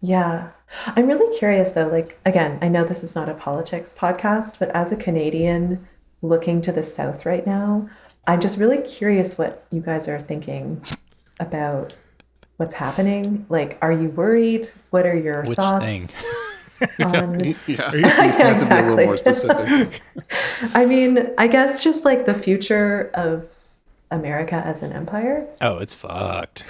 Yeah. I'm really curious though, like, again, I know this is not a politics podcast, but as a Canadian looking to the South right now, I'm just really curious what you guys are thinking about what's happening. Like, are you worried? What are your Which thoughts? thing? on- Yeah, you Yeah, to be a little more exactly. specific. I mean, I guess just like the future of America as an empire. Oh, it's fucked.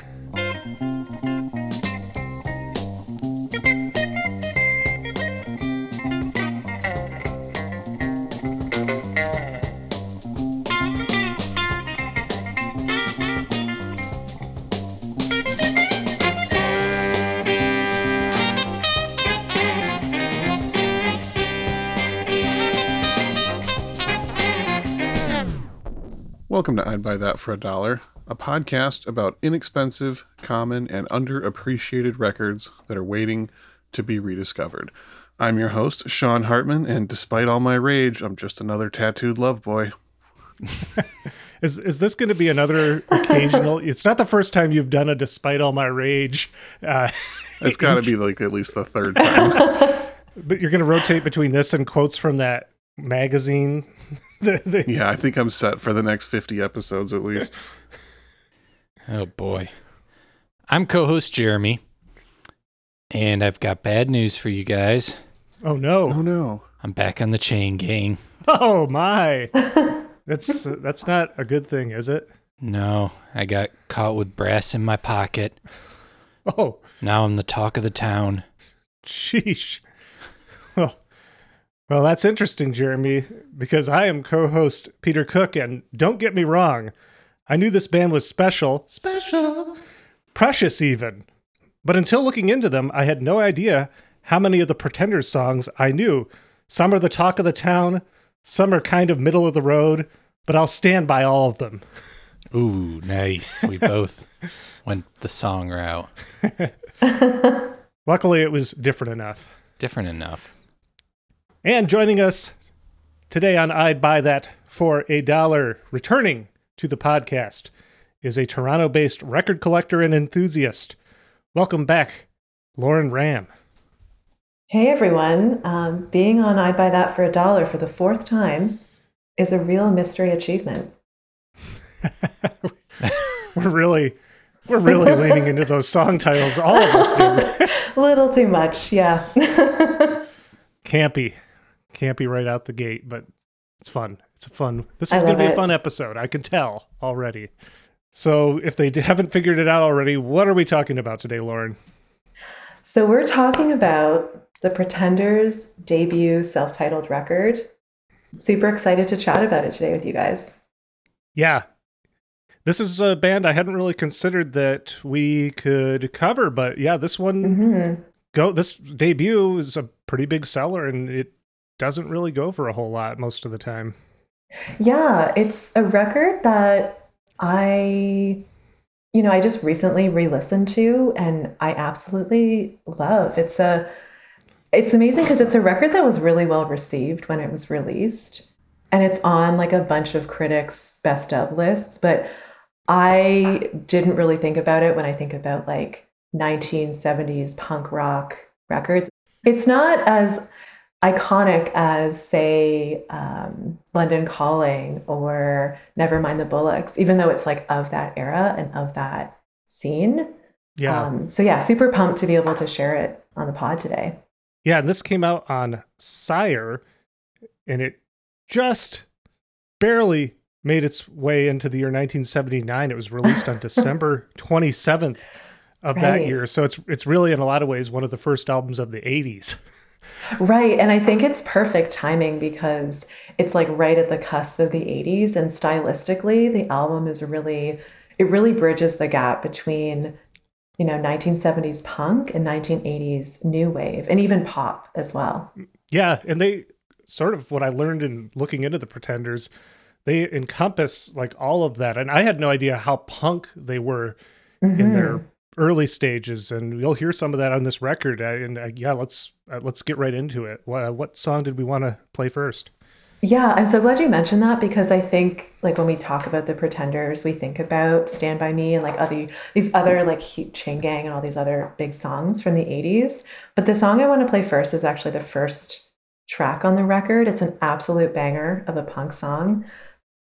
Welcome to I'd Buy That for a Dollar, a podcast about inexpensive, common, and underappreciated records that are waiting to be rediscovered. I'm your host, Sean Hartman, and despite all my rage, I'm just another tattooed love boy. Is is this going to be another occasional? it's not the first time you've done a despite all my rage, uh, It's got to be like at least the third time. but you're going to rotate between this and quotes from that magazine. the, the, yeah, I think I'm set for the next 50 episodes at least. Oh boy. I'm co-host Jeremy, and I've got bad news for you guys. Oh no! Oh no. I'm back on the chain gang. Oh my! That's that's not a good thing, is it? No, I got caught with brass in my pocket. Oh, Now I'm the talk of the town. sheesh. Well, well, that's interesting, Jeremy, because I am co-host Peter Cook, and don't get me wrong, I knew this band was special, special, precious even. But until looking into them, I had no idea how many of the Pretenders songs I knew. Some are the talk of the town, some are kind of middle of the road, but I'll stand by all of them. Ooh, nice. We both went the song route. Luckily, it was different enough. Different enough. And joining us today on I'd Buy That for a Dollar, returning to the podcast, is a Toronto based record collector and enthusiast. Welcome back, Lauren Raham. Hey everyone, um, being on I'd Buy That for a Dollar for the fourth time is a real mystery achievement. We're really. We're really leaning into those song titles. All of us do. A little too much, yeah. Campy. Campy right out the gate, but it's fun. It's a fun. This is going to be a fun episode. I can tell already. So, if they haven't figured it out already, what are we talking about today, Lauren? so we're talking about the Pretenders' debut self-titled record. Super excited to chat about it today with you guys. Yeah. This is a band I hadn't really considered that we could cover, but yeah, this one hmm go this debut is a pretty big seller and it doesn't really go for a whole lot most of the time. Yeah, it's a record that I, you know, I just recently re-listened to and I absolutely love. It's a, it's amazing because it's a record that was really well received when it was released. And it's on like a bunch of critics' best of lists, but I didn't really think about it when I think about like 1970s punk rock records. It's not as iconic as, say, um, London Calling or Nevermind the Bollocks, even though it's like of that era and of that scene. Yeah. Um, so, yeah, super pumped to be able to share it on the pod today. yeah, and this came out on Sire and it just barely made its way into the year 1979. It was released on December 27th of that year. So it's it's really in a lot of ways one of the first albums of the 80s. Right. And I think it's perfect timing because it's like right at the cusp of the 80s. And stylistically, the album is really, it really bridges the gap between, you know, 1970s punk and 1980s new wave and even pop as well. Yeah, and they sort of what I learned in looking into the Pretenders, they encompass like all of that. And I had no idea how punk they were in Mhm. their early stages, and you'll hear some of that on this record. Uh, And uh, yeah, let's uh, let's get right into it. What, what song did we want to play first? Yeah, I'm so glad you mentioned that because I think like when we talk about the Pretenders, we think about Stand by Me and like other these other like Chain Gang and all these other big songs from the 80s. But the song I want to play first is actually the first track on the record. It's an absolute banger of a punk song.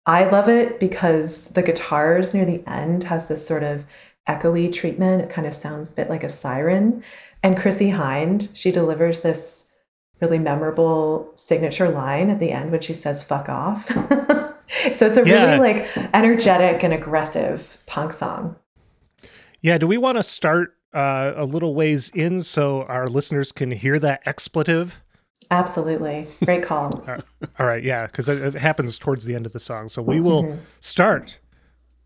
I love it because the guitars near the end has this sort of echoey treatment. It kind of sounds a bit like a siren. And Chrissie Hynde, she delivers this really memorable signature line at the end when she says fuck off. so it's a yeah. really like energetic and aggressive punk song. Yeah, do we want to start uh, a little ways in so our listeners can hear that expletive? Absolutely. Great call. All right, yeah, because it, happens towards the end of the song. So we will mm-hmm. start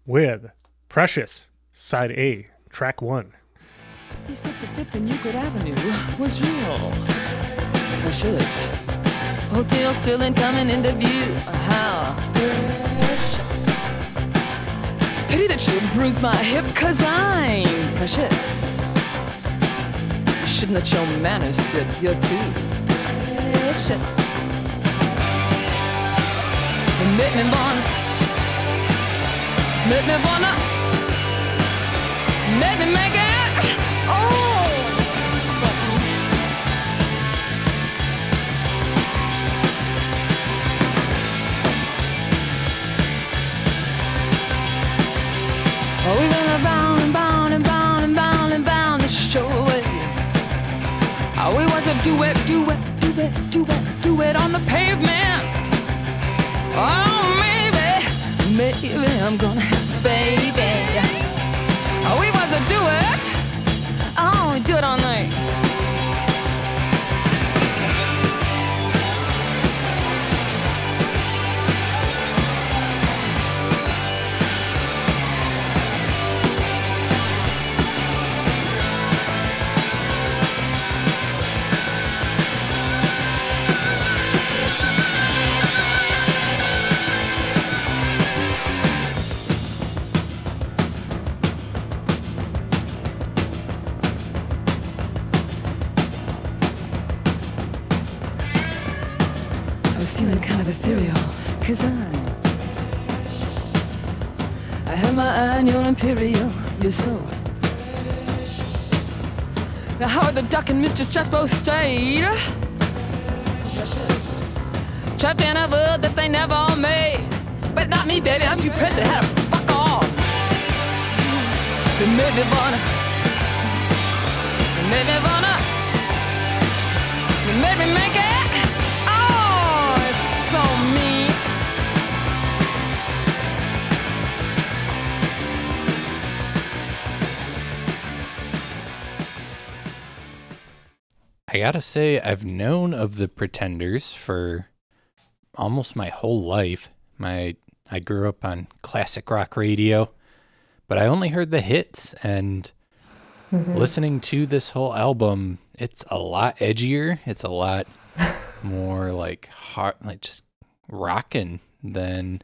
with Precious, side A, track one. He stepped the fifth and Euclid Avenue was real precious. Hotel still incoming into view. How precious. It's a pity that you bruised my hip, cause I'm precious. You shouldn't let your manners slip, you're too precious. You make me wanna, make me make it. Oh, we went around and bound and bound and bound and bound to show. Oh, we was a do it, do it, do it, do it, do it on the pavement. Oh, maybe, maybe I'm gonna have a baby. We was do it. Oh, do it on the Cause I had my annual imperial, you saw. Now Howard the Duck and Mr. Stress both stayed? Trapped in a world that they never made. But not me, baby, I'm too precious, to fuck off They made me wanna They made me wanna I gotta say, I've known of the Pretenders for almost my whole life. My I grew up on classic rock radio, but I only heard the hits and mm-hmm. listening to this whole album, it's a lot edgier. It's a lot more like hard, like just rocking than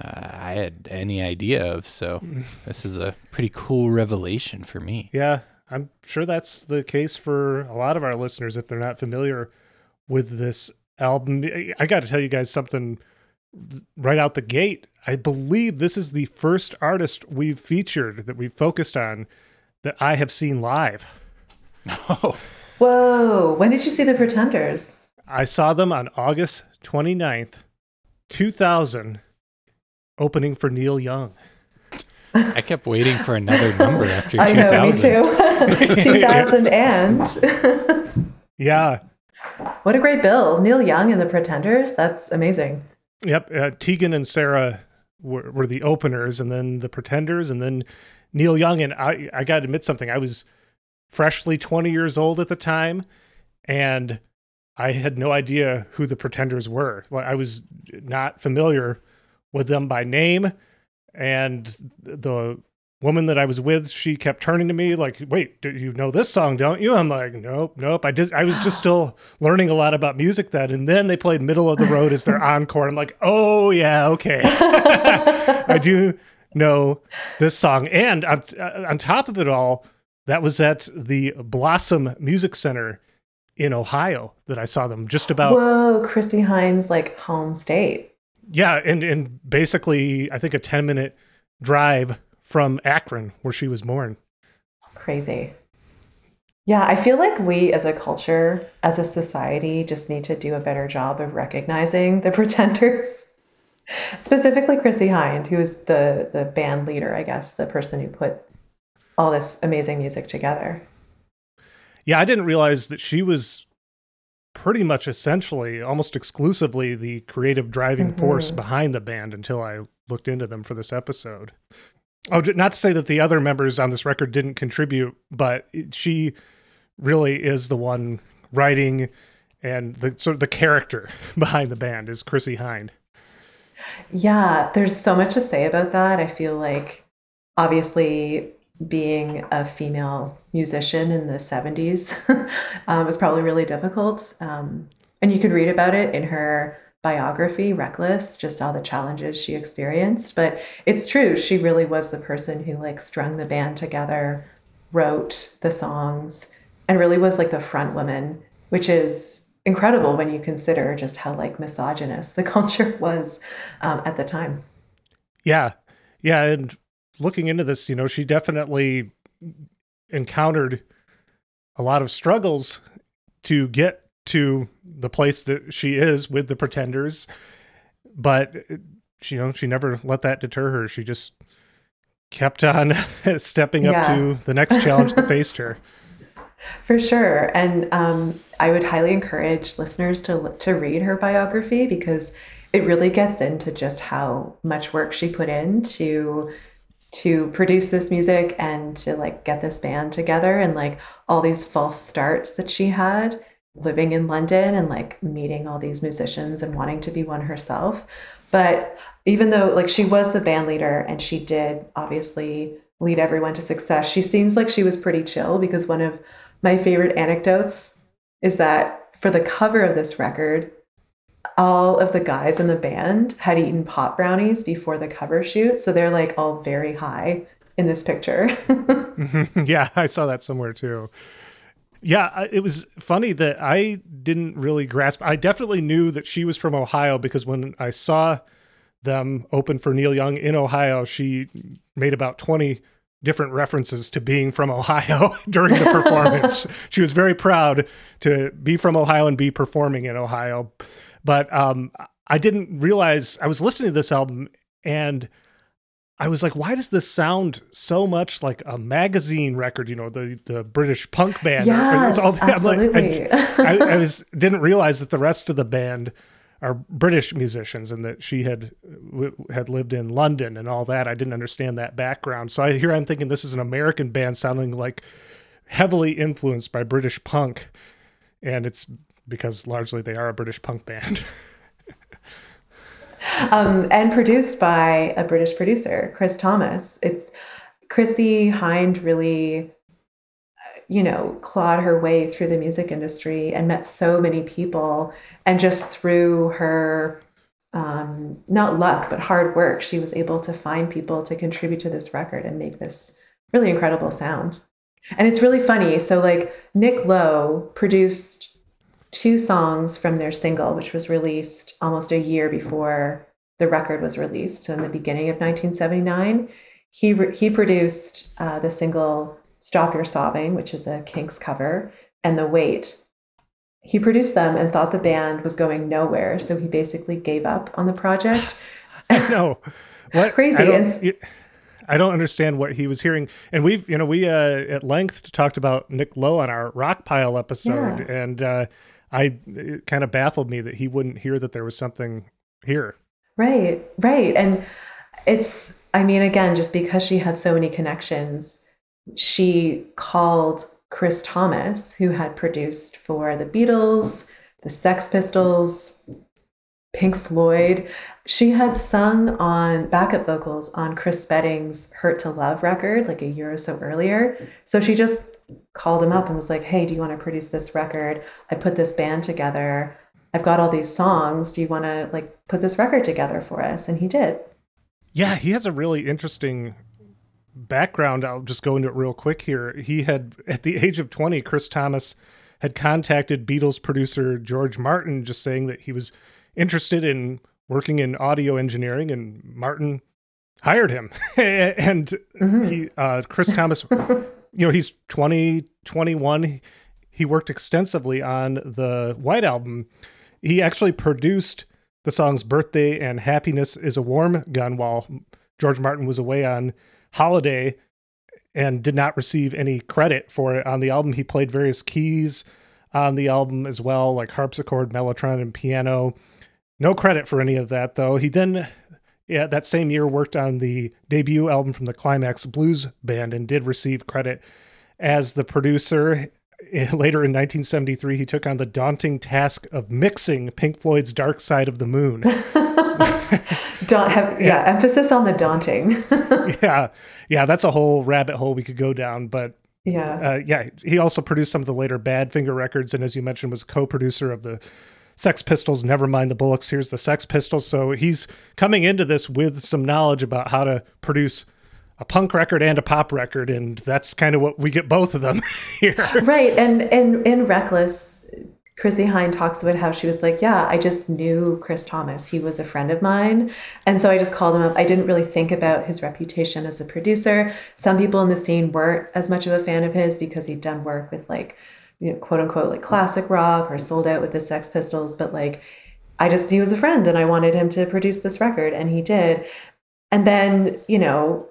uh, I had any idea of. So this is a pretty cool revelation for me. Yeah, I'm sure that's the case for a lot of our listeners if they're not familiar with this album. I got to tell you guys something right out the gate. I believe this is the first artist we've featured that we've focused on that I have seen live. Oh. Whoa. When did you see the Pretenders? I saw them on August 29th, 2000, opening for Neil Young. I kept waiting for another number after 2000. I know, me too. 2000 and. yeah. What a great bill. Neil Young and the Pretenders. That's amazing. Yep. Uh, Tegan and Sara were, were the openers, and then the Pretenders, and then Neil Young. And I, I got to admit something. I was freshly 20 years old at the time, and I had no idea who the Pretenders were. I was not familiar with them by name and the woman that I was with, she kept turning to me like, "Wait, do you know this song, don't you?" I'm like, "Nope, nope." I did. I was just still learning a lot about music then, and then they played "Middle of the Road" as their encore. I'm like, "Oh yeah, okay." I do know this song, and on, uh, on top of it all, that was at the Blossom Music Center in Ohio that I saw them just about. Whoa, Chrissie Hynde's like home state. Yeah, and and basically, I think a ten minute drive from Akron, where she was born. Crazy. Yeah, I feel like we as a culture, as a society, just need to do a better job of recognizing the pretenders. Specifically Chrissie Hynde, who is the the band leader, I guess, the person who put all this amazing music together. Yeah, I didn't realize that she was pretty much essentially almost exclusively the creative driving mm-hmm. force behind the band until I looked into them for this episode. Oh, not to say that the other members on this record didn't contribute, but she really is the one writing and the sort of the character behind the band is Chrissie Hynde. Yeah, there's so much to say about that. I feel like obviously being a female musician in the 70s um, was probably really difficult. Um, and you could read about it in her biography, Reckless, just all the challenges she experienced. But it's true, she really was the person who like strung the band together, wrote the songs, and really was like the front woman, which is incredible when you consider just how like misogynist the culture was um, at the time. Yeah. Yeah. And looking into this, you know, she definitely encountered a lot of struggles to get to the place that she is with the pretenders but she, you know she never let that deter her. She just kept on stepping up yeah. to the next challenge that faced her. For sure. And um, i would highly encourage listeners to to read her biography because it really gets into just how much work she put in to to produce this music and to like get this band together and like all these false starts that she had living in London and like meeting all these musicians and wanting to be one herself. But even though like she was the band leader and she did obviously lead everyone to success, she seems like she was pretty chill because one of my favorite anecdotes is that for the cover of this record, all of the guys in the band had eaten pot brownies before the cover shoot. So they're like all very high in this picture. yeah, I saw that somewhere too. Yeah, it was funny that I didn't really grasp. I definitely knew that she was from Ohio because when I saw them open for Neil Young in Ohio, she made about 20 different references to being from Ohio during the performance. she was very proud to be from Ohio and be performing in Ohio. But um, I didn't realize I was listening to this album and I was like, why does this sound so much like a magazine record? You know, the the British punk band. Yes, all, absolutely. Like, I, I, was didn't realize that the rest of the band are British musicians and that she had had lived in London and all that. I didn't understand that background. So I, here I'm thinking this is an American band sounding like heavily influenced by British punk, and it's because largely they are a British punk band. um, and produced by a British producer, Chris Thomas. It's Chrissie Hynde really, you know, clawed her way through the music industry and met so many people. And just through her, um, not luck, but hard work, she was able to find people to contribute to this record and make this really incredible sound. And it's really funny. So, like, Nick Lowe produced two songs from their single, which was released almost a year before the record was released in the beginning of 1979. He, re- he produced uh, the single Stop Your Sobbing, which is a Kinks cover, and The Wait. He produced them and thought the band was going nowhere, so he basically gave up on the project. I know. What? Crazy. I don't, I don't understand what he was hearing. And we've, you know, we uh, at length talked about Nick Lowe on our Rockpile episode, yeah. and uh, I it kind of baffled me that he wouldn't hear that there was something here. Right, right. And it's, I mean, again, just because she had so many connections, she called Chris Thomas, who had produced for the Beatles, the Sex Pistols, Pink Floyd. She had sung on backup vocals on Chris Spedding's Hurt to Love record like a year or so earlier. So she just called him up and was like, Hey, do you want to produce this record? I put this band together. I've got all these songs. Do you want to like put this record together for us? And he did. Yeah, he has a really interesting background. I'll just go into it real quick here. He had, at the age of 20, Chris Thomas had contacted Beatles producer George Martin, just saying that he was interested in working in audio engineering, and Martin hired him. and Mhm. he, uh, Chris Thomas, you know, he's 20, 21. He worked extensively on the White Album. He actually produced the songs Birthday and Happiness is a Warm Gun while George Martin was away on holiday and did not receive any credit for it on the album. He played various keys on the album as well, like harpsichord, mellotron, and piano. No credit for any of that, though. He then, yeah, that same year worked on the debut album from the Climax Blues Band and did receive credit as the producer. Later in 1973, he took on the daunting task of mixing Pink Floyd's Dark Side of the Moon. Don't have yeah, emphasis on the daunting. yeah, yeah, that's a whole rabbit hole we could go down. But yeah. uh, yeah, he also produced some of the later Badfinger records, and as you mentioned, was co-producer of the Sex Pistols. Never mind the Bollocks. Here's the Sex Pistols. So he's coming into this with some knowledge about how to produce a punk record and a pop record, and that's kind of what we get both of them here. Right. And and in Reckless, Chrissie Hynde talks about how she was like, Yeah, I just knew Chris Thomas. He was a friend of mine. And so I just called him up. I didn't really think about his reputation as a producer. Some people in the scene weren't as much of a fan of his because he'd done work with like, you know, quote unquote, like classic rock or sold out with the Sex Pistols. But like, I just, he was a friend and I wanted him to produce this record and he did. And then, you know,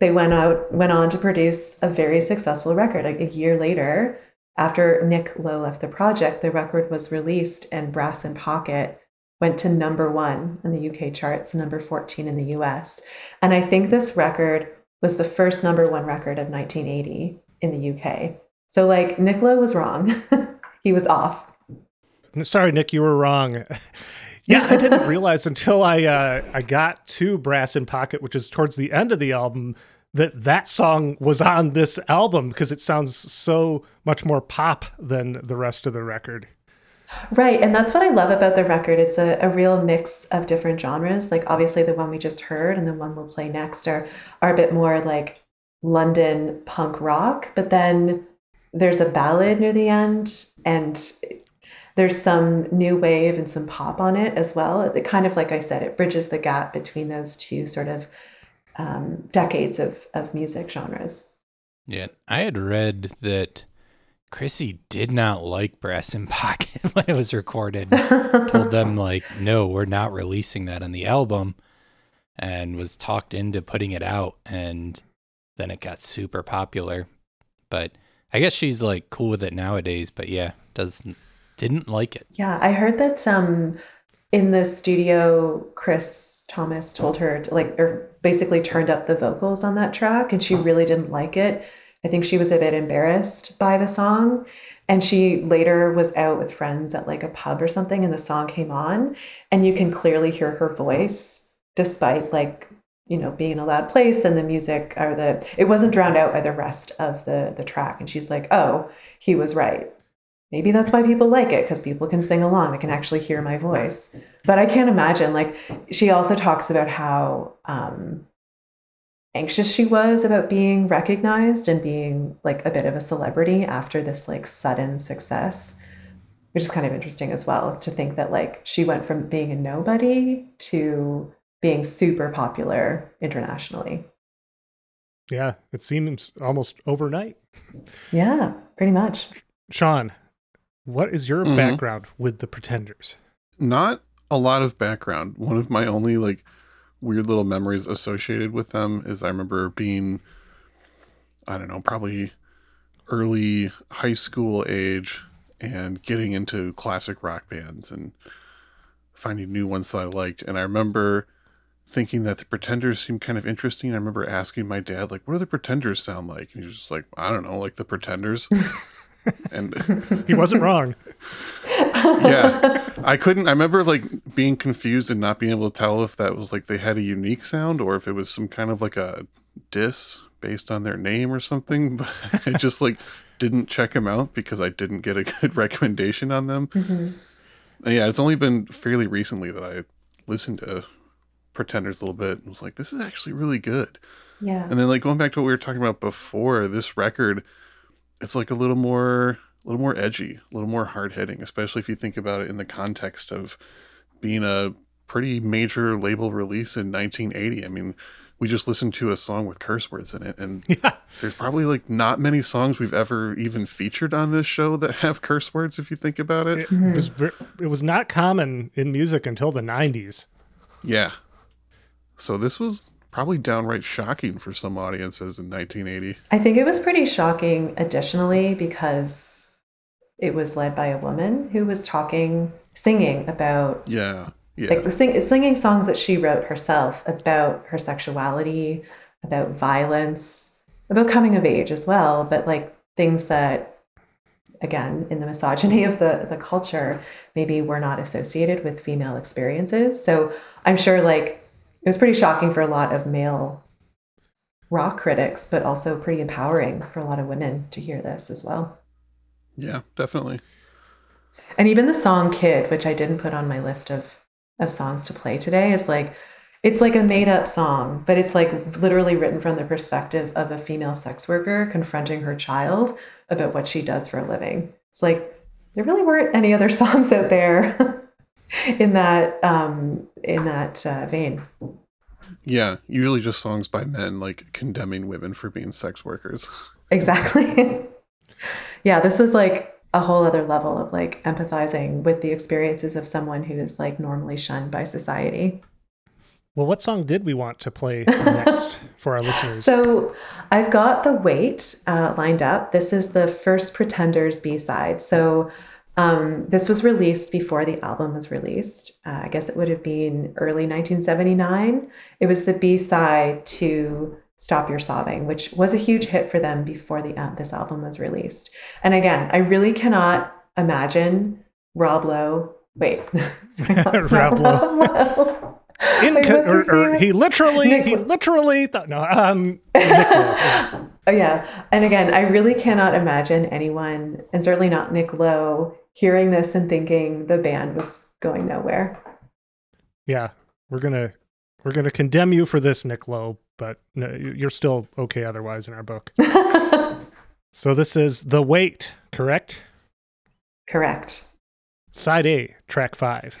they went out, went on to produce a very successful record. Like a year later, after Nick Lowe left the project, the record was released and Brass in Pocket went to number one in the UK charts, number 14 in the US. And I think this record was the first number one record of 1980 in the UK. So, like, Nick Lowe was wrong. he was off. Sorry, Nick, you were wrong. Yeah, I didn't realize until I uh, I got to Brass in Pocket, which is towards the end of the album, that that song was on this album because it sounds so much more pop than the rest of the record. Right. And that's what I love about the record. It's a, a real mix of different genres. Like, obviously, the one we just heard and the one we'll play next are, are a bit more like London punk rock, but then there's a ballad near the end and there's some new wave and some pop on it as well. It kind of, like I said, it bridges the gap between those two sort of um, decades of, of music genres. Yeah, I had read that Chrissie did not like Brass in Pocket when it was recorded. Told them like, no, we're not releasing that on the album, and was talked into putting it out, and then it got super popular. But I guess she's like cool with it nowadays. But yeah, doesn't didn't like it. Yeah, I heard that um in the studio Chris Thomas told her to like or basically turned up the vocals on that track and she really didn't like it. I think she was a bit embarrassed by the song and she later was out with friends at like a pub or something and the song came on and you can clearly hear her voice despite like you know being in a loud place and the music or the it wasn't drowned out by the rest of the the track. And she's like oh he was right. Maybe that's why people like it because people can sing along. They can actually hear my voice. But i can't imagine like she also talks about how um anxious she was about being recognized and being like a bit of a celebrity after this like sudden success which is kind of interesting as well to think that like she went from being a nobody to being super popular internationally Yeah, it seems almost overnight. yeah pretty much Sean, what is your Mhm. background with the Pretenders? Not a lot of background. One of my only like weird little memories associated with them is I remember being I don't know, probably early high school age and getting into classic rock bands and finding new ones that I liked. And I remember thinking that the Pretenders seemed kind of interesting. I remember asking my dad, like, what do the Pretenders sound like? And he was just like, I don't know, like the Pretenders. and He wasn't wrong. yeah i couldn't i remember like being confused and not being able to tell if that was like they had a unique sound or if it was some kind of like a diss based on their name or something but i just like didn't check them out because i didn't get a good recommendation on them Mhm. and yeah it's only been fairly recently that i listened to pretenders a little bit and was like this is actually really good yeah and then like going back to what we were talking about before, this record, it's like a little more a little more edgy, a little more hard hitting, especially if you think about it in the context of being a pretty major label release in 1980. I mean, we just listened to a song with curse words in it, and Yeah. there's probably like not many songs we've ever even featured on this show that have curse words. If you think about it, It was it was not common in music until the 90s. yeah. So this was probably downright shocking for some audiences in 1980. I think it was pretty shocking, additionally, because it was led by a woman who was talking, singing about, Yeah, yeah, like, sing, singing songs that she wrote herself about her sexuality, about violence, about coming of age as well, but like things that, again, in the misogyny of the, the culture, maybe were not associated with female experiences. So I'm sure, like, it was pretty shocking for a lot of male rock critics, but also pretty empowering for a lot of women to hear this as well. yeah, definitely. And even the song Kid, which I didn't put on my list of of songs to play today, is like it's like a made up song, but it's like literally written from the perspective of a female sex worker confronting her child about what she does for a living. It's like there really weren't any other songs out there in that um, in that uh, vein. Yeah, usually just songs by men like condemning women for being sex workers. Exactly. yeah, this was like a whole other level of like empathizing with the experiences of someone who is like normally shunned by society. Well, what song did we want to play next for our listeners? So I've got The Wait uh, lined up. This is the first Pretenders B side. So um, this was released before the album was released. Uh, I guess it would have been early 1979. It was the B side to Stop Your Sobbing, which was a huge hit for them before the uh, this album was released. And again, I really cannot imagine Rob Lowe. Wait, Rob Lowe. In co- or, or he literally, Nick he literally thought no. Um, Nick Lowe, yeah. Oh yeah, and again, I really cannot imagine anyone, and certainly not Nick Lowe, hearing this and thinking the band was going nowhere. yeah, we're gonna we're gonna condemn you for this, Nick Lowe, but no, you- you're still okay otherwise in our book. So this is the wait, correct? Correct. Side A, track five.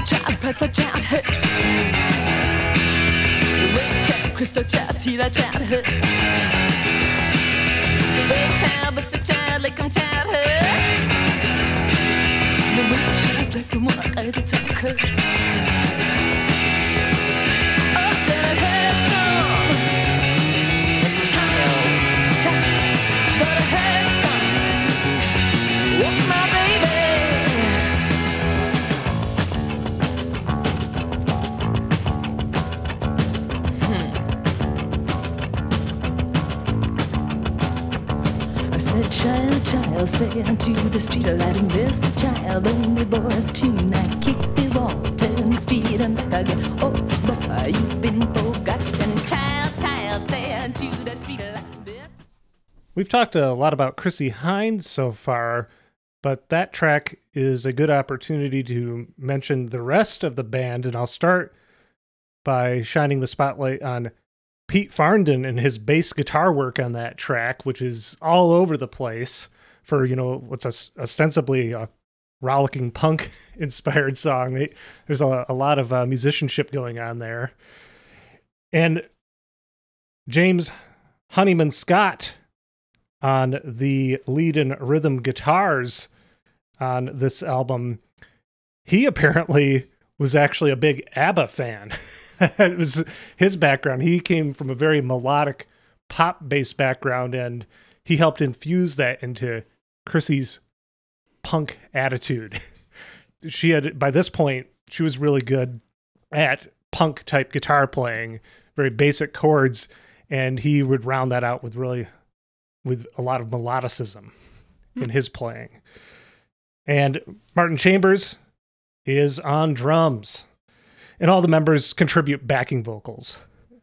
by child hurts. The way child, crisp by child, teeth by child hurts. The way child, bust a child, like I'm child hurts. The way child, like I'm walk at the top onto the street, Mr. Child, only boy tonight, kick the wall, the speed and back again. Oh boy, you've been forgotten, child, child, stay onto the. We've talked a lot about Chrissie Hynde so far, but that track is a good opportunity to mention the rest of the band, and I'll start by shining the spotlight on Pete Farndon and his bass guitar work on that track, which is all over the place. For you know what's os- ostensibly a rollicking punk inspired song. They, there's a, a lot of uh, musicianship going on there, and James Honeyman Scott on the lead and rhythm guitars on this album. He apparently was actually a big ABBA fan. it was his background. He came from a very melodic pop based background and he helped infuse that into Chrissie's punk attitude. she had by this point she was really good at punk type guitar playing, very basic chords and he would round that out with really with a lot of melodicism in hmm. his playing. And Martin Chambers is on drums. And all the members contribute backing vocals.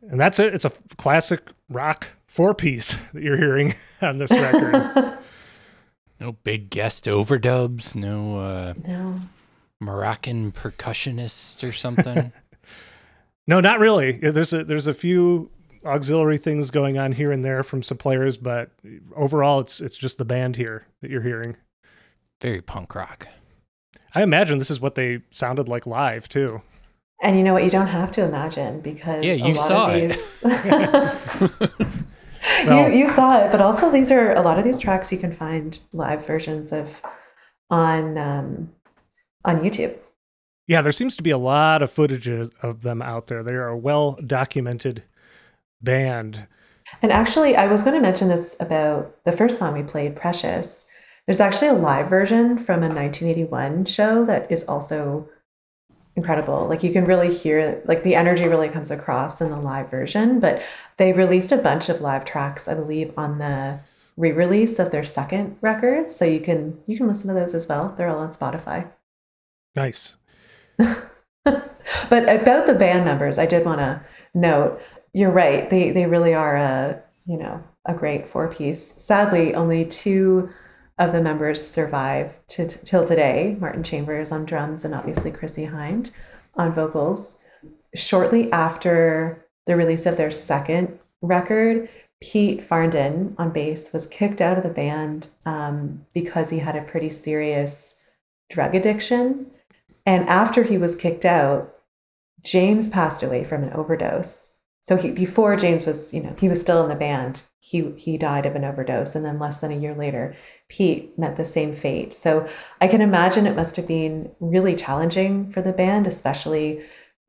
And that's it. It's a classic rock four piece that you're hearing on this record. No big guest overdubs, no uh, no. Moroccan percussionist or something. no, not really. There's a there's a few auxiliary things going on here and there from some players, but overall it's it's just the band here that you're hearing. Very punk rock. I imagine this is what they sounded like live too. And you know what? You don't have to imagine because Yeah, a you lot saw of it. these. You you saw it, but also these are a lot of these tracks you can find live versions of on um, on YouTube. Yeah, there seems to be a lot of footage of of them out there. They are a well documented band. And actually, I was going to mention this about the first song we played, Precious. There's actually a live version from a 1981 show that is also incredible. Like you can really hear, like the energy really comes across in the live version. But they released a bunch of live tracks, I believe, on the re-release of their second record. So you can you can listen to those as well. They're all on Spotify. Nice. but uh, about the band members, I did want to note you're right. They they really are a you know a great four piece. Sadly, only two of the members survive to, till today. Martin Chambers on drums and obviously Chrissie Hynde on vocals. Shortly after the release of their second record, Pete Farndon on bass was kicked out of the band um, because he had a pretty serious drug addiction. And after he was kicked out, James passed away from an overdose. So he before James was, you know, he was still in the band. He he died of an overdose, and then less than a year later, Pete met the same fate. So I can imagine it must have been really challenging for the band, especially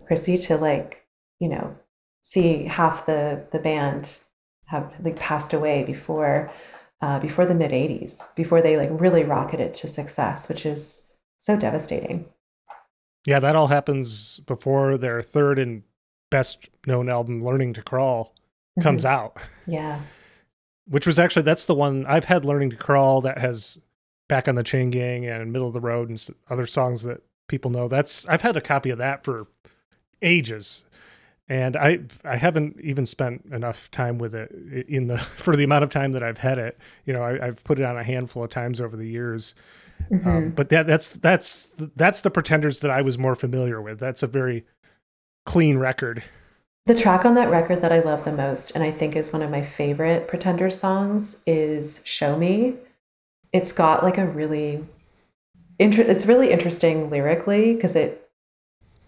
Chrissie, to like, you know, see half the the band have like passed away before uh, before the mid '80s, before they like really rocketed to success, which is so devastating. Yeah, that all happens before their third and best known album, Learning to Crawl, comes Mhm. out. Yeah. Which was actually that's the one I've had Learning to Crawl that has Back on the Chain Gang and Middle of the Road and other songs that people know. That's I've had a copy of that for ages. And I I haven't even spent enough time with it in the for the amount of time that I've had it. You know, I, I've put it on a handful of times over the years. Mhm. Um, but that that's that's that's the Pretenders that I was more familiar with. That's a very clean record. The track on that record that I love the most, and I think is one of my favorite Pretender songs, is "Show Me." It's got like a really, inter- it's really interesting lyrically because it,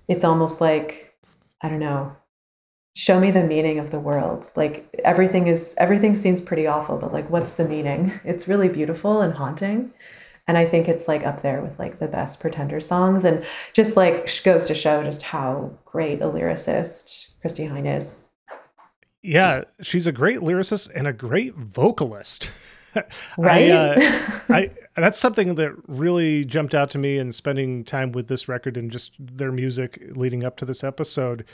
it's almost like, I don't know, show me the meaning of the world. Like everything is, everything seems pretty awful, but like, what's the meaning? It's really beautiful and haunting, and I think it's like up there with like the best Pretender songs, and just like goes to show just how great a lyricist Chrissie Hynde is. Yeah, she's a great lyricist and a great vocalist. Right? I, uh, I that's something that really jumped out to me in spending time with this record and just their music leading up to this episode.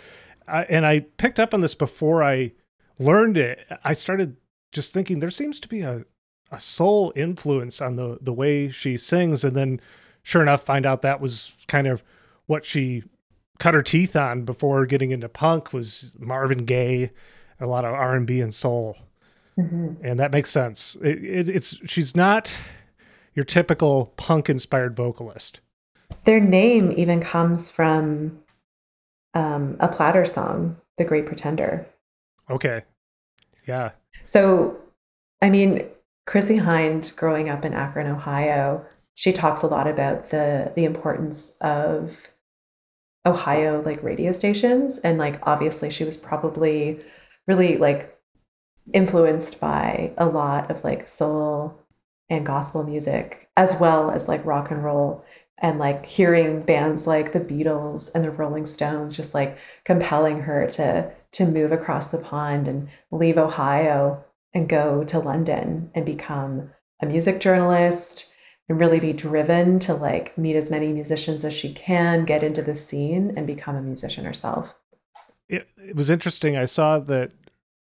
I, and I picked up on this before I learned it. I started just thinking there seems to be a a soul influence on the the way she sings, and then sure enough, find out that was kind of what she cut her teeth on before getting into punk was Marvin Gaye, a lot of R and B and soul Mhm. and that makes sense. It, it, it's she's not your typical punk inspired vocalist. Their name even comes from um, a Platter song, "The Great Pretender." Okay, yeah, So, I mean, Chrissie Hynde, growing up in Akron, Ohio, she talks a lot about the the importance of Ohio like radio stations. And like obviously she was probably really like influenced by a lot of like soul and gospel music as well as like rock and roll and like hearing bands like the Beatles and the Rolling Stones just like compelling her to to move across the pond and leave Ohio and go to London and become a music journalist and really be driven to like meet as many musicians as she can, get into the scene and become a musician herself. It, it was interesting. I saw that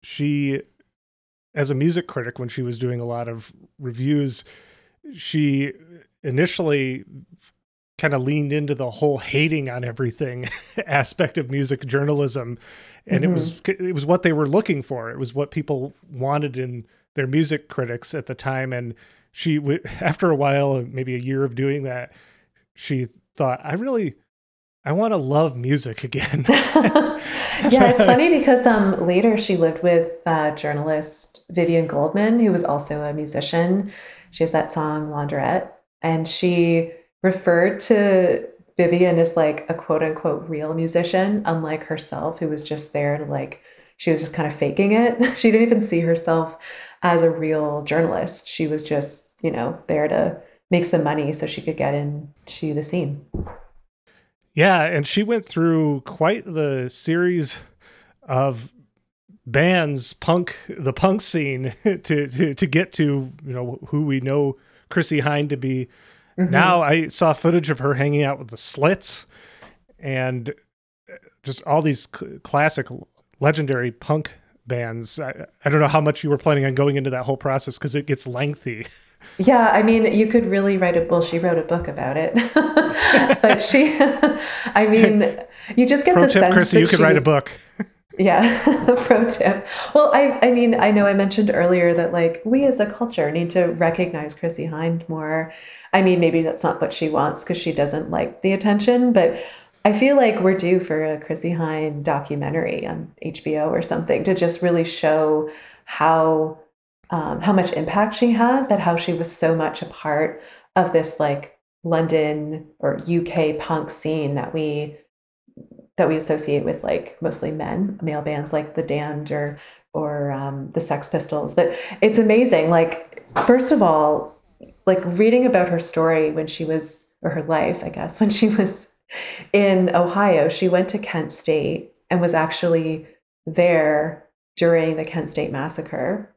she, as a music critic, when she was doing a lot of reviews, she initially kind of leaned into the whole hating on everything aspect of music journalism. And mm-hmm. it was it was what they were looking for. It was what people wanted in their music critics at the time. And she after a while maybe a year of doing that she thought i really i want to love music again. Yeah it's funny because um later she lived with uh, journalist Vivien Goldman who was also a musician. She has that song laundrette. And she referred to Vivien as like a quote unquote real musician unlike herself who was just there to like she was just kind of faking it she didn't even see herself as a real journalist she was just you know, there to make some money so she could get into the scene. Yeah, and she went through quite the series of bands, punk, the punk scene to to to get to you know who we know Chrissie Hynde to be. Mm-hmm. Now I saw footage of her hanging out with the Slits and just all these cl- classic, legendary punk bands. I, I don't know how much you were planning on going into that whole process because it gets lengthy. Yeah, I mean, you could really write a well. She wrote a book about it, but she, I mean, you just get Pro the tip, sense Chrissie, that you could write was, a book. Yeah, pro tip. Well, I, I mean, I know I mentioned earlier that like we as a culture need to recognize Chrissie Hynde more. I mean, maybe that's not what she wants because she doesn't like the attention, but I feel like we're due for a Chrissie Hynde documentary on HBO or something to just really show how um, how much impact she had, that how she was so much a part of this like London or UK punk scene that we that we associate with like mostly men, male bands like the Damned or or um, the Sex Pistols. But it's amazing. Like first of all, like reading about her story when she was or her life, I guess, when she was in Ohio, she went to Kent State and was actually there during the Kent State massacre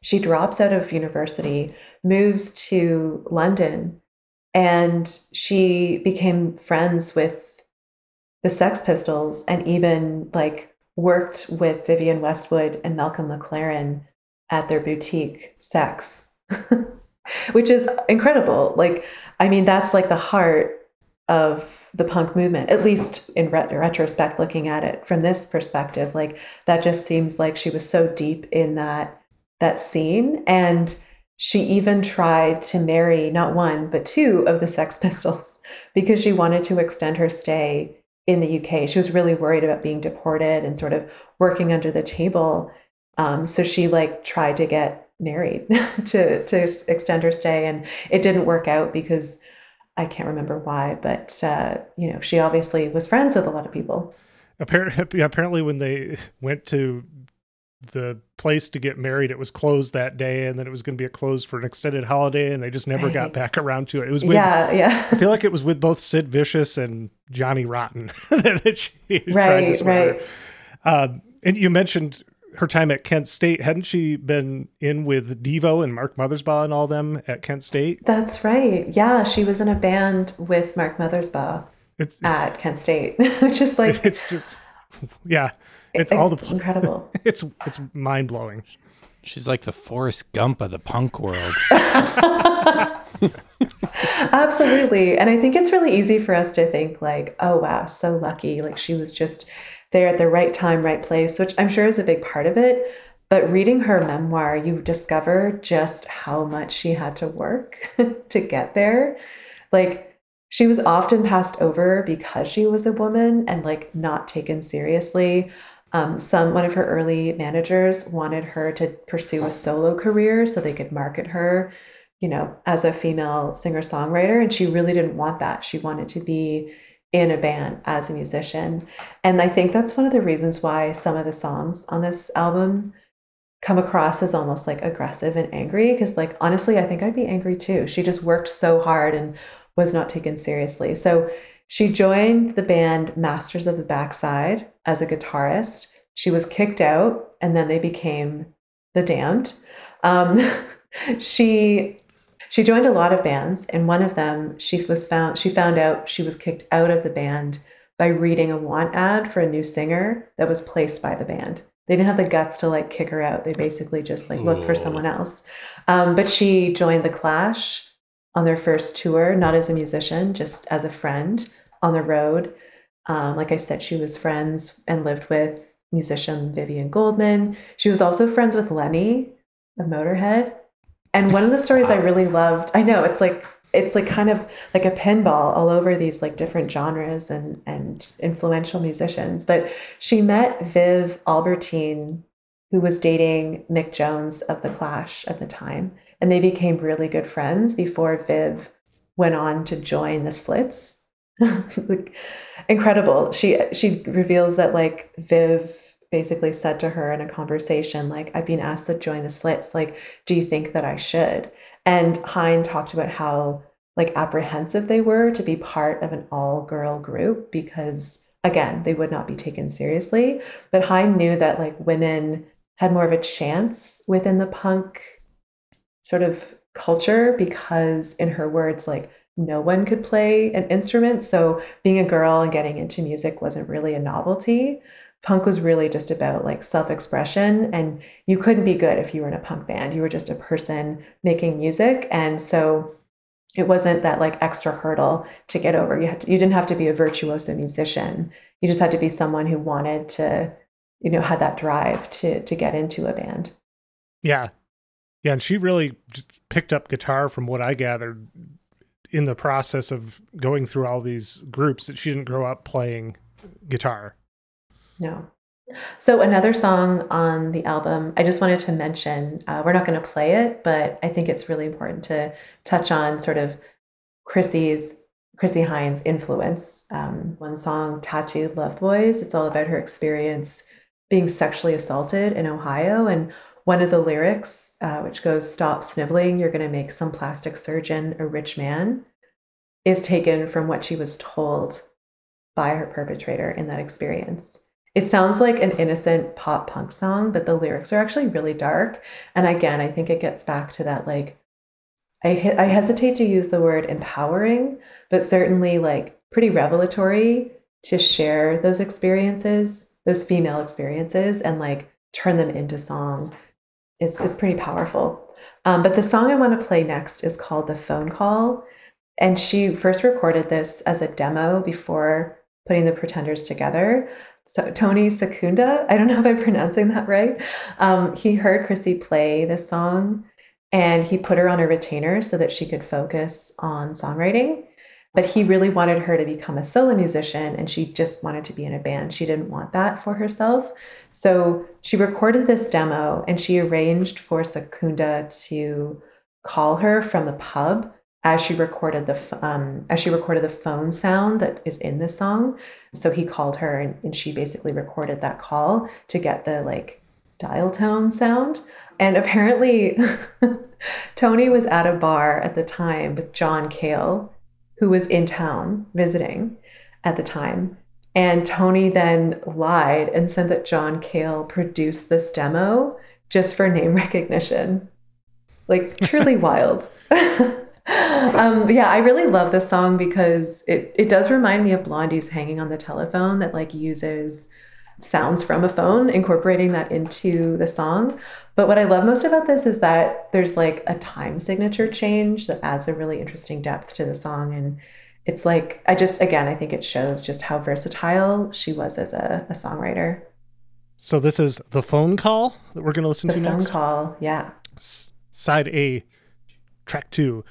she drops out of university, moves to London, and she became friends with the Sex Pistols and even like worked with Vivienne Westwood and Malcolm McLaren at their boutique Sex, which is incredible. Like, I mean, that's like the heart of the punk movement, at least in ret- retrospect, looking at it from this perspective. Like, that just seems like she was so deep in that that scene. And she even tried to marry not one, but two of the Sex Pistols because she wanted to extend her stay in the UK. She was really worried about being deported and sort of working under the table. Um, so she like tried to get married to to extend her stay, and it didn't work out because I can't remember why. But uh, you know, she obviously was friends with a lot of people. Apparently, apparently, when they went to the place to get married. It was closed that day and then it was going to be closed for an extended holiday and they just never got back around to it. It was with, yeah yeah. I feel like it was with both sid vicious and johnny rotten that she right right. Um, and you mentioned her time at kent state. Hadn't she been in with devo and mark mothersbaugh and all them at kent state? That's right. Yeah she was in a band with mark mothersbaugh it's, at kent state which is like it's just yeah it's all the incredible. It's it's mind blowing. She's like the Forrest Gump of the punk world. Absolutely. And I think it's really easy for us to think like, oh wow, so lucky. Like she was just there at the right time, right place, which I'm sure is a big part of it. But reading her memoir, you discover just how much she had to work to get there. Like she was often passed over because she was a woman and like not taken seriously Um, some one of her early managers wanted her to pursue a solo career so they could market her, you know, as a female singer songwriter, and she really didn't want that. She wanted to be in a band as a musician, and I think that's one of the reasons why some of the songs on this album come across as almost like aggressive and angry because like honestly i think i'd be angry too she just worked so hard and was not taken seriously. So she joined the band masters of the backside as a guitarist. She was kicked out and then they became the damned. Um, she she joined a lot of bands and one of them she was found she found out she was kicked out of the band by reading a want ad for a new singer that was placed by the band. They didn't have the guts to like kick her out. They basically just like looked for someone else. Um, but she joined the Clash on their first tour, not as a musician, just as a friend on the road. Um, like I said, she was friends and lived with musician Vivien Goldman. She was also friends with Lemmy of Motorhead. And one of the stories I really loved, I know it's like it's like kind of like a pinball all over these like different genres and and influential musicians but she met viv albertine who was dating mick jones of the clash at the time and they became really good friends before viv went on to join the slits. Incredible. She she reveals that like viv basically said to her in a conversation like i've been asked to join the slits. Like do you think that i should? And Hynde talked about how like apprehensive they were to be part of an all girl group because again, they would not be taken seriously. But Hynde knew that like women had more of a chance within the punk sort of culture because in her words like no one could play an instrument. So being a girl and getting into music wasn't really a novelty. Punk was really just about like self-expression and you couldn't be good if you were in a punk band. You were just a person making music and so it wasn't that like extra hurdle to get over. You had to, you didn't have to be a virtuoso musician. You just had to be someone who wanted to you know had that drive to to get into a band. Yeah yeah and she really picked up guitar from what i gathered in the process of going through all these groups that she didn't grow up playing guitar no. So, another song on the album, I just wanted to mention, uh, we're not going to play it, but I think it's really important to touch on sort of Chrissie's, Chrissie Hynde's influence. Um, one song, Tattooed Love Boys, it's all about her experience being sexually assaulted in Ohio. And one of the lyrics, uh, which goes, Stop sniveling, you're going to make some plastic surgeon a rich man, is taken from what she was told by her perpetrator in that experience. It sounds like an innocent pop punk song, but the lyrics are actually really dark. And again, I think it gets back to that like I I hesitate to use the word empowering, but certainly like pretty revelatory to share those experiences, those female experiences, and like turn them into song. It's it's pretty powerful. Um, but the song I want to play next is called "The Phone Call," and she first recorded this as a demo before putting the Pretenders together so Tony Secunda, I don't know if I'm pronouncing that right. Um, he heard Chrissie play this song and he put her on a retainer so that she could focus on songwriting. But he really wanted her to become a solo musician and she just wanted to be in a band. She didn't want that for herself. So she recorded this demo and she arranged for Secunda to call her from a pub as she recorded the um, as she recorded the phone sound that is in the song. So he called her and, and she basically recorded that call to get the like dial tone sound. And apparently, Tony was at a bar at the time with John Cale, who was in town visiting at the time. And Tony then lied and said that John Cale produced this demo just for name recognition. Like, truly wild. um, yeah, I really love this song because it it does remind me of Blondie's "Hanging on the Telephone" that like uses sounds from a phone, incorporating that into the song. But what I love most about this is that there's like a time signature change that adds a really interesting depth to the song. And it's like, I just, again, I think it shows just how versatile she was as a, a songwriter. So this is the phone call that we're going to listen the to phone next? Phone call, yeah. S- side A, track two.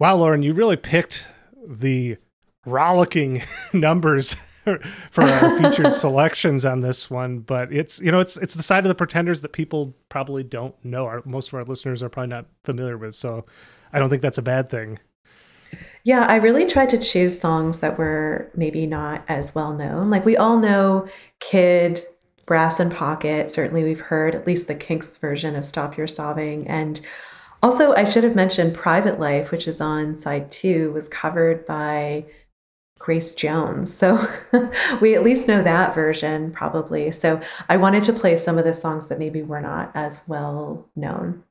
Wow, Lauren, you really picked the rollicking numbers for our featured selections on this one. But it's you know it's it's the side of the Pretenders that people probably don't know. Our, most of our listeners are probably not familiar with, so I don't think that's a bad thing. Yeah, I really tried to choose songs that were maybe not as well known. Like we all know Kid, Brass in Pocket. Certainly we've heard at least the Kinks version of Stop Your Sobbing. And also, I should have mentioned Private Life, which is on side two, was covered by Grace Jones. So we at least know that version probably. So I wanted to play some of the songs that maybe were not as well known.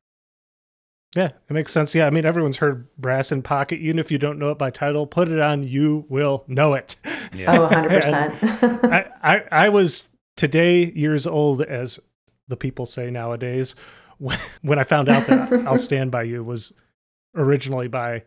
Yeah, it makes sense. Yeah, I mean, everyone's heard Brass in Pocket. Even if you don't know it by title, put it on, you will know it. Yeah. Oh, 100%. I, I, I was today years old, as the people say nowadays, when I found out that I'll Stand By You was originally by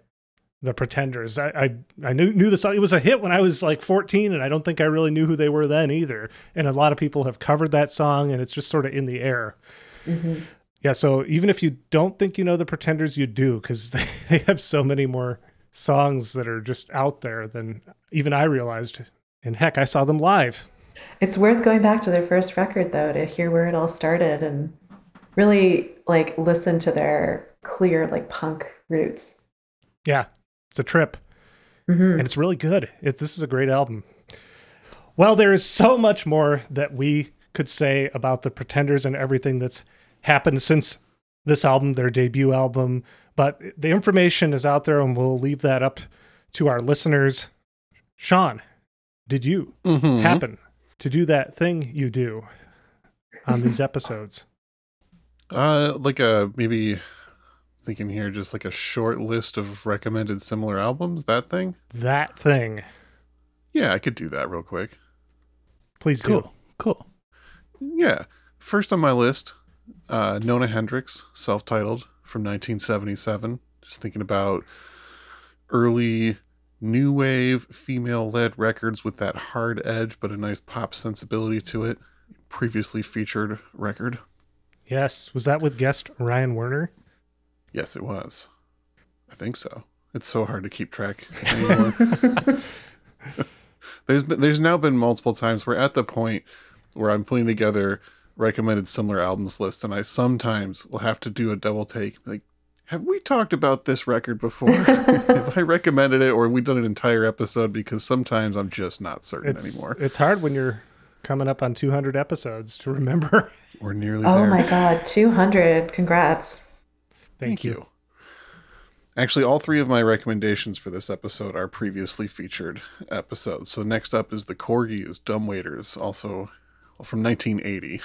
the Pretenders. I, I, I knew, knew the song. It was a hit when I was like 14, and I don't think I really knew who they were then either. And a lot of people have covered that song, and it's just sort of in the air. hmm Yeah, so even if you don't think you know the Pretenders, you do because they, they have so many more songs that are just out there than even I realized. And heck, I saw them live. It's worth going back to their first record though to hear where it all started and really like listen to their clear like punk roots. Yeah, it's a trip, hmm and it's really good. It, this is a great album. Well, there is so much more that we could say about the Pretenders and everything that's happened since this album, their debut album. But the information is out there, and we'll leave that up to our listeners. Sean, did you Mhm. happen to do that thing you do on these episodes? Uh, like a maybe thinking here, just like a short list of recommended similar albums. That thing. That thing. Yeah, I could do that real quick. Please do. Cool. Cool. Yeah. First on my list, uh, Nona Hendryx, self-titled from 1977. Just thinking about early new wave female-led records with that hard edge but a nice pop sensibility to it. Previously featured record. Yes. Was that with guest Ryan Werner? Yes, it was. I think so. It's so hard to keep track anymore. there's been, there's now been multiple times we're at the point where I'm putting together recommended similar albums list, and I sometimes will have to do a double take. Like, have we talked about this record before? have I recommended it, or have we done an entire episode? Because sometimes I'm just not certain It's anymore. it's hard when you're coming up on 200 episodes to remember. We're nearly Oh there. my god, 200. Congrats. Thank, you. Actually, all three of my recommendations for this episode are previously featured episodes. So next up is the Korgis, Dumbwaiters, also from 1980.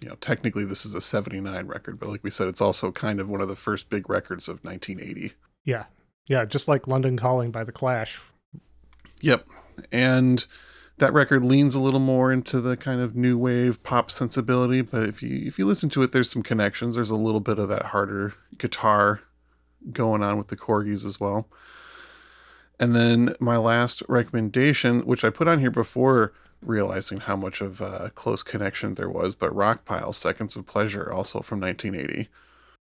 You know, technically this is a 79 record, but like we said, it's also kind of one of the first big records of 1980. Yeah. Yeah, just like London Calling by The Clash. Yep. And that record leans a little more into the kind of new wave pop sensibility, but if you if you listen to it, there's some connections. There's a little bit of that harder guitar going on with the Korgis as well. And then my last recommendation, which I put on here before realizing how much of a close connection there was, but Rockpile, Seconds of Pleasure, also from 1980.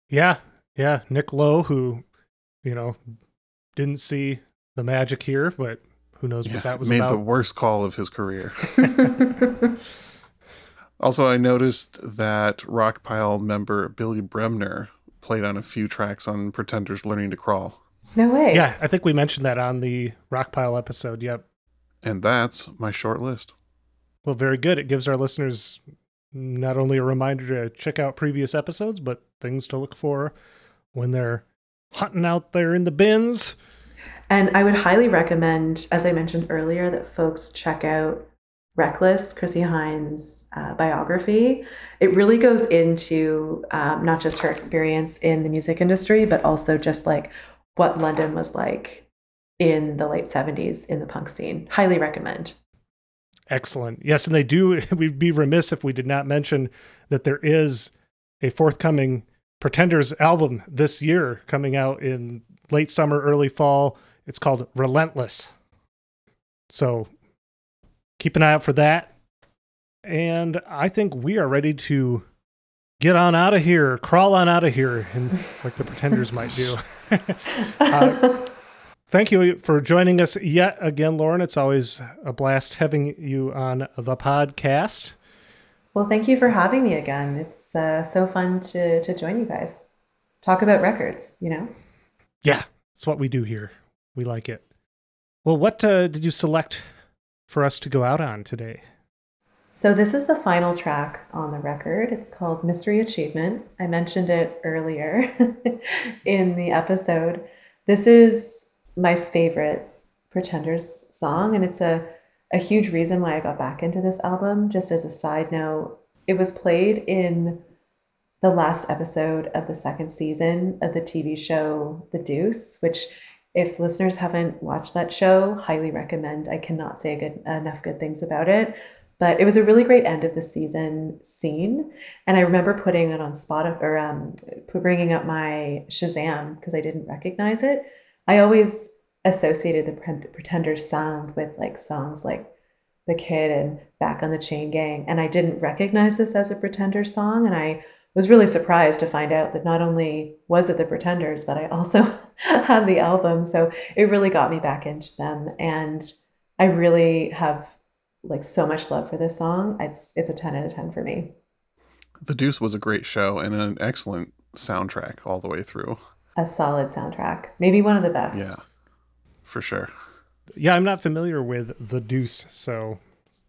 Yeah. Yeah, Nick Lowe who, you know, didn't see the magic here, but who knows Yeah, what that was made about. the worst call of his career. Also, I noticed that Rockpile member Billy Bremner played on a few tracks on Pretenders Learning to Crawl. No way. yeah, I think we mentioned that on the Rockpile episode. Yep. And that's my short list. Well, very good. It gives our listeners not only a reminder to check out previous episodes, but things to look for when they're hunting out there in the bins. And I would highly recommend, as I mentioned earlier, that folks check out Reckless, Chrissie Hynde's uh, biography. It really goes into um, not just her experience in the music industry, but also just like what London was like in the late 70s in the punk scene. Highly recommend. Excellent. Yes, and they do. We'd be remiss if we did not mention that there is a forthcoming Pretenders album this year coming out in late summer, early fall. It's called Relentless. So keep an eye out for that. And I think we are ready to get on out of here, crawl on out of here, and like the pretenders might do. Uh, thank you for joining us yet again, Lauren. It's always a blast having you on the podcast. Well, thank you for having me again. It's uh, so fun to, to join you guys. Talk about records, you know? Yeah, it's what we do here. We like it. Well, what uh, did you select for us to go out on today? So, this is the final track on the record. It's called Mystery Achievement. I mentioned it earlier in the episode. This is my favorite Pretenders song, and it's a, a huge reason why I got back into this album. Just as a side note, it was played in the last episode of the second season of the TV show The Deuce, which if listeners haven't watched that show, highly recommend. I cannot say good, enough good things about it. But it was a really great end of the season scene, and I remember putting it on Spotify or um, bringing up my Shazam because I didn't recognize it. I always associated the Pretenders sound with like songs like "The Kid" and "Back on the Chain Gang," and I didn't recognize this as a Pretender song, and I was really surprised to find out that not only was it the Pretenders, but I also had the album. So it really got me back into them, and I really have like so much love for this song. It's it's a 10 out of 10 for me. The Deuce was a great show and an excellent soundtrack all the way through. A solid soundtrack. Maybe one of the best. Yeah. For sure. Yeah, I'm not familiar with The Deuce, so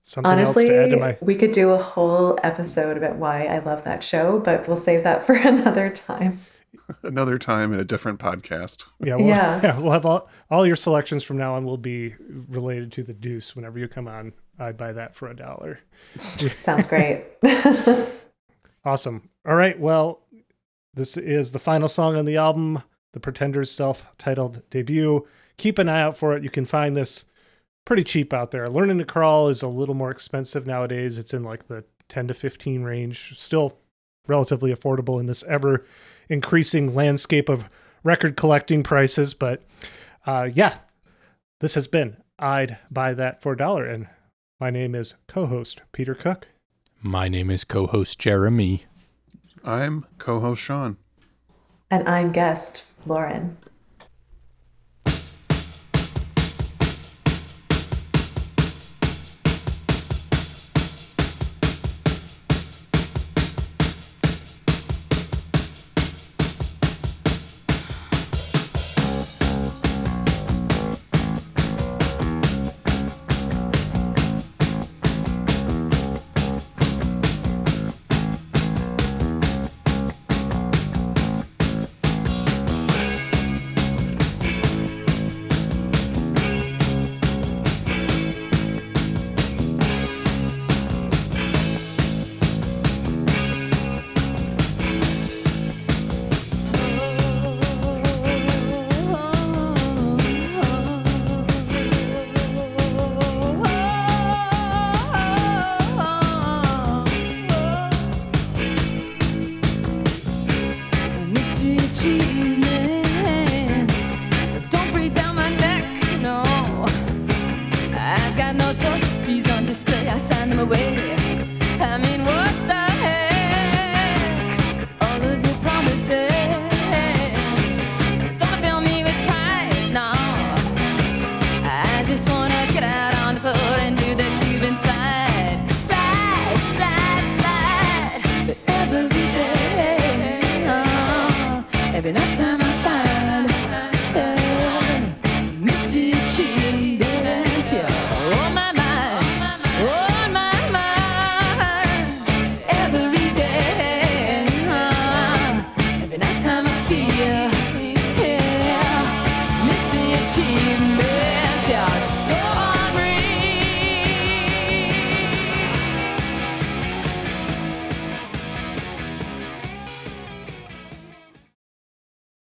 something Honestly, else to add to my we could do a whole episode about why I love that show, but we'll save that for another time. Another time in a different podcast. Yeah, we'll, Yeah. yeah. we'll have all, all your selections from now on will be related to the deuce. Whenever you come on, I'd buy that for a dollar. Sounds great. Awesome. All right. Well, this is the final song on the album, The Pretenders' self titled debut. Keep an eye out for it. You can find this pretty cheap out there. Learning to Crawl is a little more expensive nowadays. It's in like the 10 to 15 range. Still relatively affordable in this ever increasing landscape of record collecting prices. But uh, yeah, this has been I'd Buy That for a Dollar. And my name is co host Peter Cook. My name is co host Jeremy. I'm co host Sean. and I'm guest Lauren.